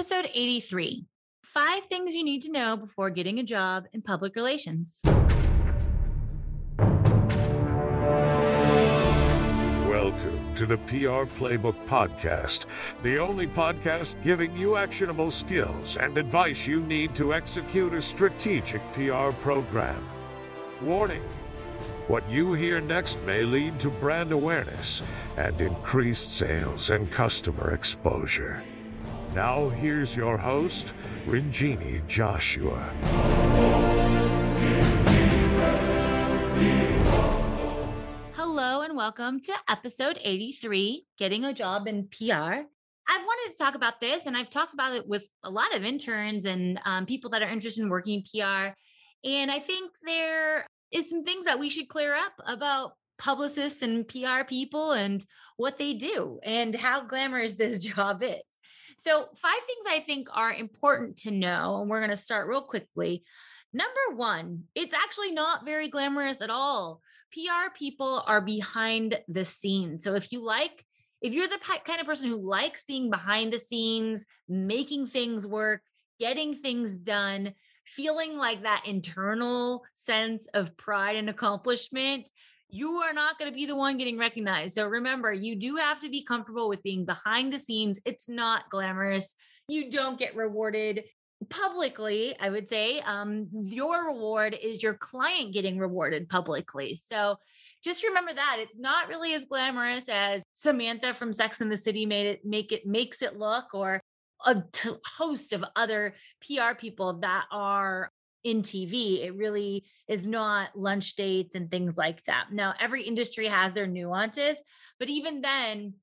Episode 83 Five Things You Need to Know Before Getting a Job in Public Relations. Welcome to the PR Playbook Podcast, the only podcast giving you actionable skills and advice you need to execute a strategic PR program. Warning what you hear next may lead to brand awareness and increased sales and customer exposure. Now, here's your host, Ronjini Joshua. Hello, and welcome to episode 83 Getting a Job in PR. I've wanted to talk about this, and I've talked about it with a lot of interns and um, people that are interested in working in PR. And I think there is some things that we should clear up about publicists and PR people and what they do and how glamorous this job is. So, five things I think are important to know, and we're going to start real quickly. Number one, it's actually not very glamorous at all. PR people are behind the scenes. So, if you like, if you're the kind of person who likes being behind the scenes, making things work, getting things done, feeling like that internal sense of pride and accomplishment, you are not going to be the one getting recognized. So remember, you do have to be comfortable with being behind the scenes. It's not glamorous. You don't get rewarded publicly, I would say. Um, your reward is your client getting rewarded publicly. So just remember that it's not really as glamorous as Samantha from Sex and the City made it make it makes it look or a t- host of other PR people that are in TV. It really is not lunch dates and things like that. Now, every industry has their nuances, but even then,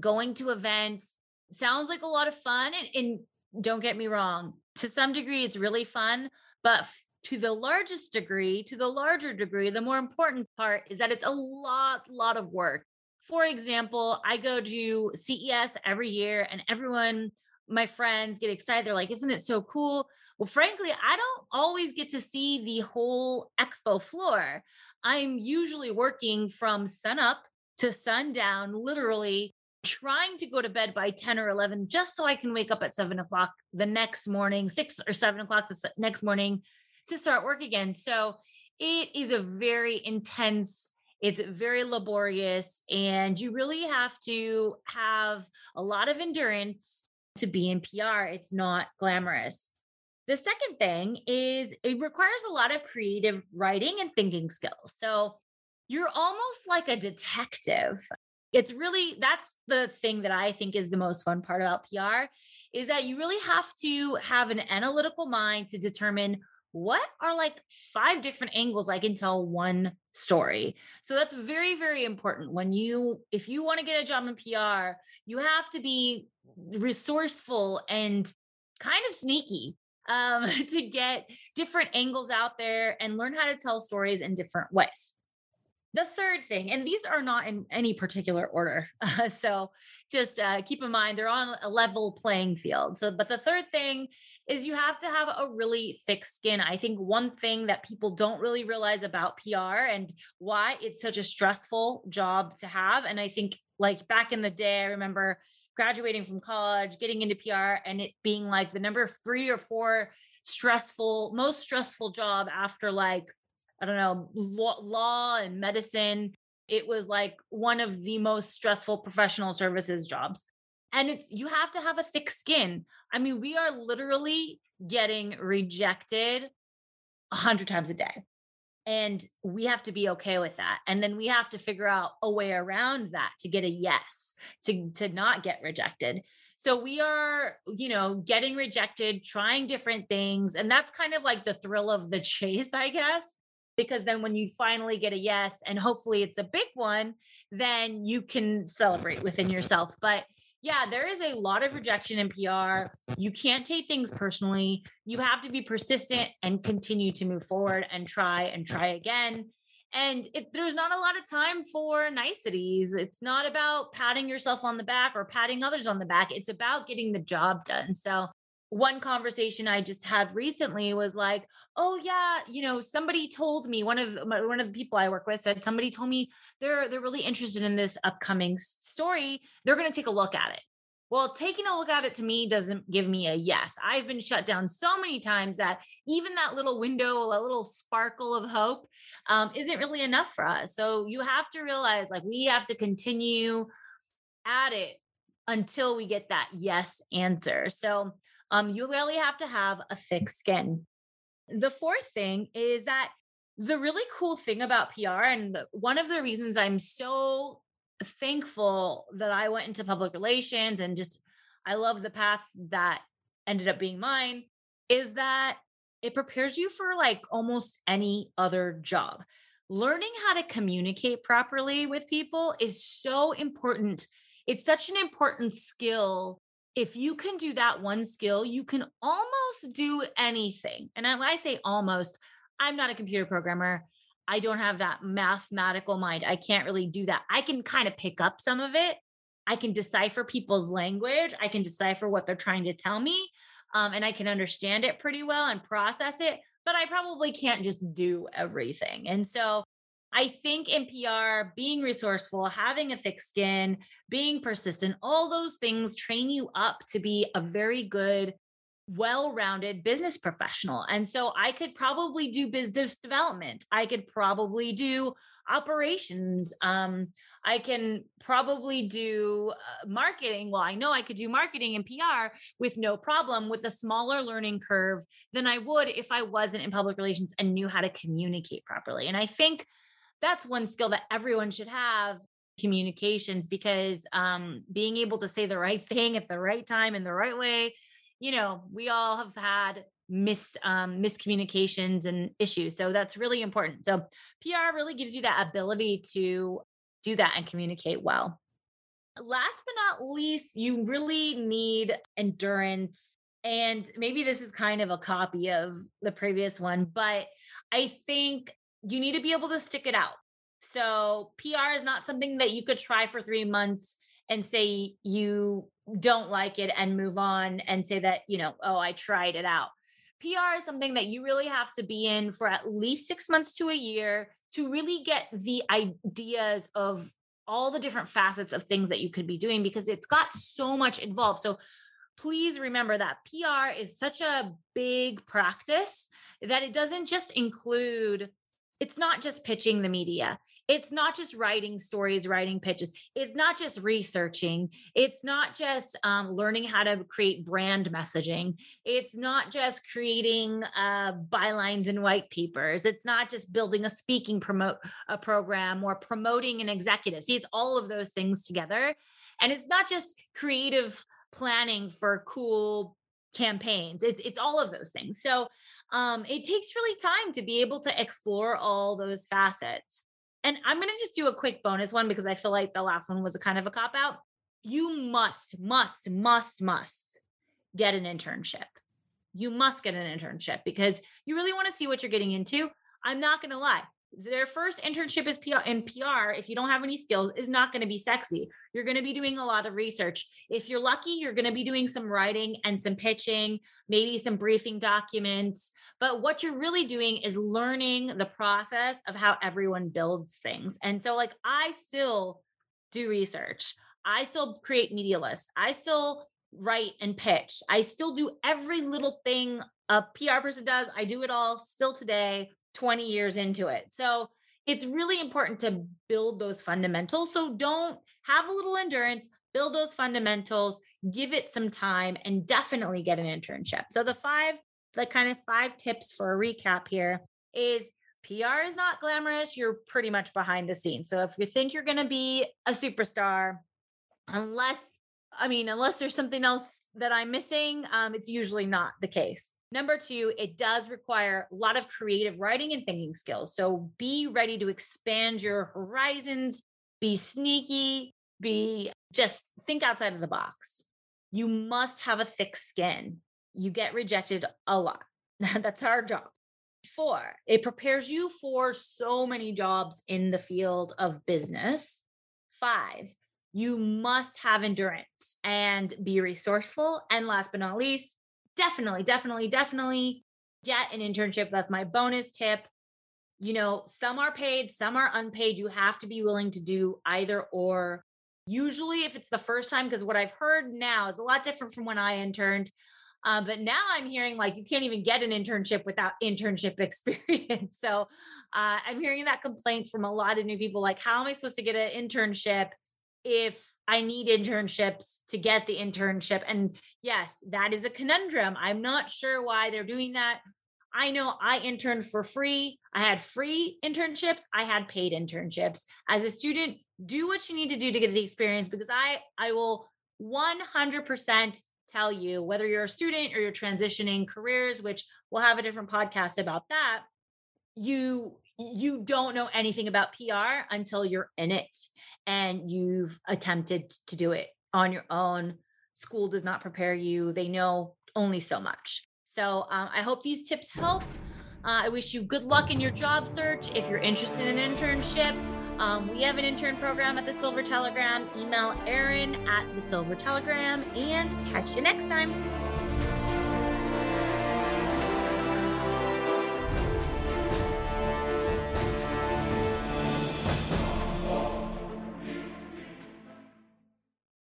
going to events sounds like a lot of fun. And, and don't get me wrong, to some degree, it's really fun. But to the largest degree, to the larger degree, the more important part is that it's a lot, lot of work. For example, I go to CES every year and everyone, my friends get excited. They're like, isn't it so cool? Well, frankly, I don't always get to see the whole expo floor. I'm usually working from sunup to sundown, literally trying to go to bed by 10 or 11 just so I can wake up at seven o'clock the next morning, six or seven o'clock the next morning to start work again. So it is a very intense it's very laborious and you really have to have a lot of endurance to be in PR. It's not glamorous. The second thing is it requires a lot of creative writing and thinking skills. So you're almost like a detective. It's really that's the thing that I think is the most fun part about PR is that you really have to have an analytical mind to determine what are like five different angles I can tell one story. So that's very, very important. When you, if you want to get a job in PR, you have to be resourceful and kind of sneaky um, to get different angles out there and learn how to tell stories in different ways. The third thing, and these are not in any particular order. Uh, so just uh, keep in mind they're on a level playing field. So, but the third thing is you have to have a really thick skin. I think one thing that people don't really realize about PR and why it's such a stressful job to have. And I think like back in the day, I remember graduating from college, getting into PR, and it being like the number three or four stressful, most stressful job after like, I don't know, law, and medicine. It was like one of the most stressful professional services jobs. And it's, you have to have a thick skin. I mean, we are literally getting rejected a hundred times a day and we have to be okay with that and then we have to figure out a way around that to get a yes to to not get rejected. So we are you know getting rejected trying different things and that's kind of like the thrill of the chase i guess because then when you finally get a yes and hopefully it's a big one then you can celebrate within yourself but yeah, there is a lot of rejection in PR. You can't take things personally. You have to be persistent and continue to move forward and try and try again. And it, there's not a lot of time for niceties. It's not about patting yourself on the back or patting others on the back. It's about getting the job done. So one conversation I just had recently was like, "Oh yeah, you know, somebody told me one of my, one of the people I work with said somebody told me they're they're really interested in this upcoming story. They're going to take a look at it." Well, taking a look at it to me doesn't give me a yes. I've been shut down so many times that even that little window, a little sparkle of hope, um, isn't really enough for us. So you have to realize like we have to continue at it until we get that yes answer. So um, you really have to have a thick skin. The fourth thing is that the really cool thing about PR, and one of the reasons I'm so thankful that I went into public relations and just I love the path that ended up being mine, is that it prepares you for like almost any other job. Learning how to communicate properly with people is so important. It's such an important skill. If you can do that one skill, you can almost do anything. And when I say almost, I'm not a computer programmer. I don't have that mathematical mind. I can't really do that. I can kind of pick up some of it. I can decipher people's language. I can decipher what they're trying to tell me. Um, and I can understand it pretty well and process it, but I probably can't just do everything. And so I think in PR, being resourceful, having a thick skin, being persistent, all those things train you up to be a very good well-rounded business professional. And so I could probably do business development. I could probably do operations. Um, I can probably do uh, marketing. Well, I know I could do marketing and PR with no problem with a smaller learning curve than I would if I wasn't in public relations and knew how to communicate properly. And I think that's one skill that everyone should have communications because um, being able to say the right thing at the right time in the right way you know, we all have had mis um, miscommunications and issues. So that's really important. So PR really gives you that ability to do that and communicate well. Last but not least, you really need endurance. And maybe this is kind of a copy of the previous one, but I think you need to be able to stick it out. So PR is not something that you could try for three months and say you don't like it and move on and say that, you know, oh, I tried it out. PR is something that you really have to be in for at least six months to a year to really get the ideas of all the different facets of things that you could be doing because it's got so much involved. So please remember that PR is such a big practice that it doesn't just include, it's not just pitching the media it's not just writing stories, writing pitches. It's not just researching. It's not just um, learning how to create brand messaging. It's not just creating uh, bylines and white papers. It's not just building a speaking promote a program or promoting an executive. See, it's all of those things together, and it's not just creative planning for cool campaigns. It's it's all of those things. So um, it takes really time to be able to explore all those facets. And I'm going to just do a quick bonus one because I feel like the last one was a kind of a cop out. You must, must, must, must get an internship. You must get an internship because you really want to see what you're getting into. I'm not going to lie their first internship is PR in PR, if you don't have any skills, is not going to be sexy. You're going to be doing a lot of research. If you're lucky, you're going to be doing some writing and some pitching, maybe some briefing documents. But what you're really doing is learning the process of how everyone builds things. And so, like, I still do research, I still create media lists, I still write and pitch, I still do every little thing a PR person does. I do it all still today 20 years into it. So it's really important to build those fundamentals. So don't have a little endurance, build those fundamentals, give it some time, and definitely get an internship. So the five, the kind of five tips for a recap here is PR is not glamorous. You're pretty much behind the scenes. So if you think you're going to be a superstar, unless I mean, unless there's something else that I'm missing, um, it's usually not the case. Number two, it does require a lot of creative writing and thinking skills. So be ready to expand your horizons, be sneaky, be just think outside of the box. You must have a thick skin. You get rejected a lot. That's our job. Four, it prepares you for so many jobs in the field of business. Five, you must have endurance and be resourceful. And last but not least, definitely, definitely, definitely get an internship. That's my bonus tip. You know, some are paid, some are unpaid. You have to be willing to do either or. Usually, if it's the first time, because what I've heard now is a lot different from when I interned. Uh, but now I'm hearing like you can't even get an internship without internship experience. so uh, I'm hearing that complaint from a lot of new people like, how am I supposed to get an internship if I need internships to get the internship? And yes, that is a conundrum. I'm not sure why they're doing that. I know I interned for free. I had free internships, I had paid internships. As a student, do what you need to do to get the experience because I I will 100% tell you whether you're a student or you're transitioning careers, which we'll have a different podcast about that. You you don't know anything about PR until you're in it and you've attempted to do it on your own. School does not prepare you. They know only so much. So um, I hope these tips help. Uh, I wish you good luck in your job search. If you're interested in an internship, um, we have an intern program at the Silver Telegram. Email Erin at the Silver Telegram and catch you next time.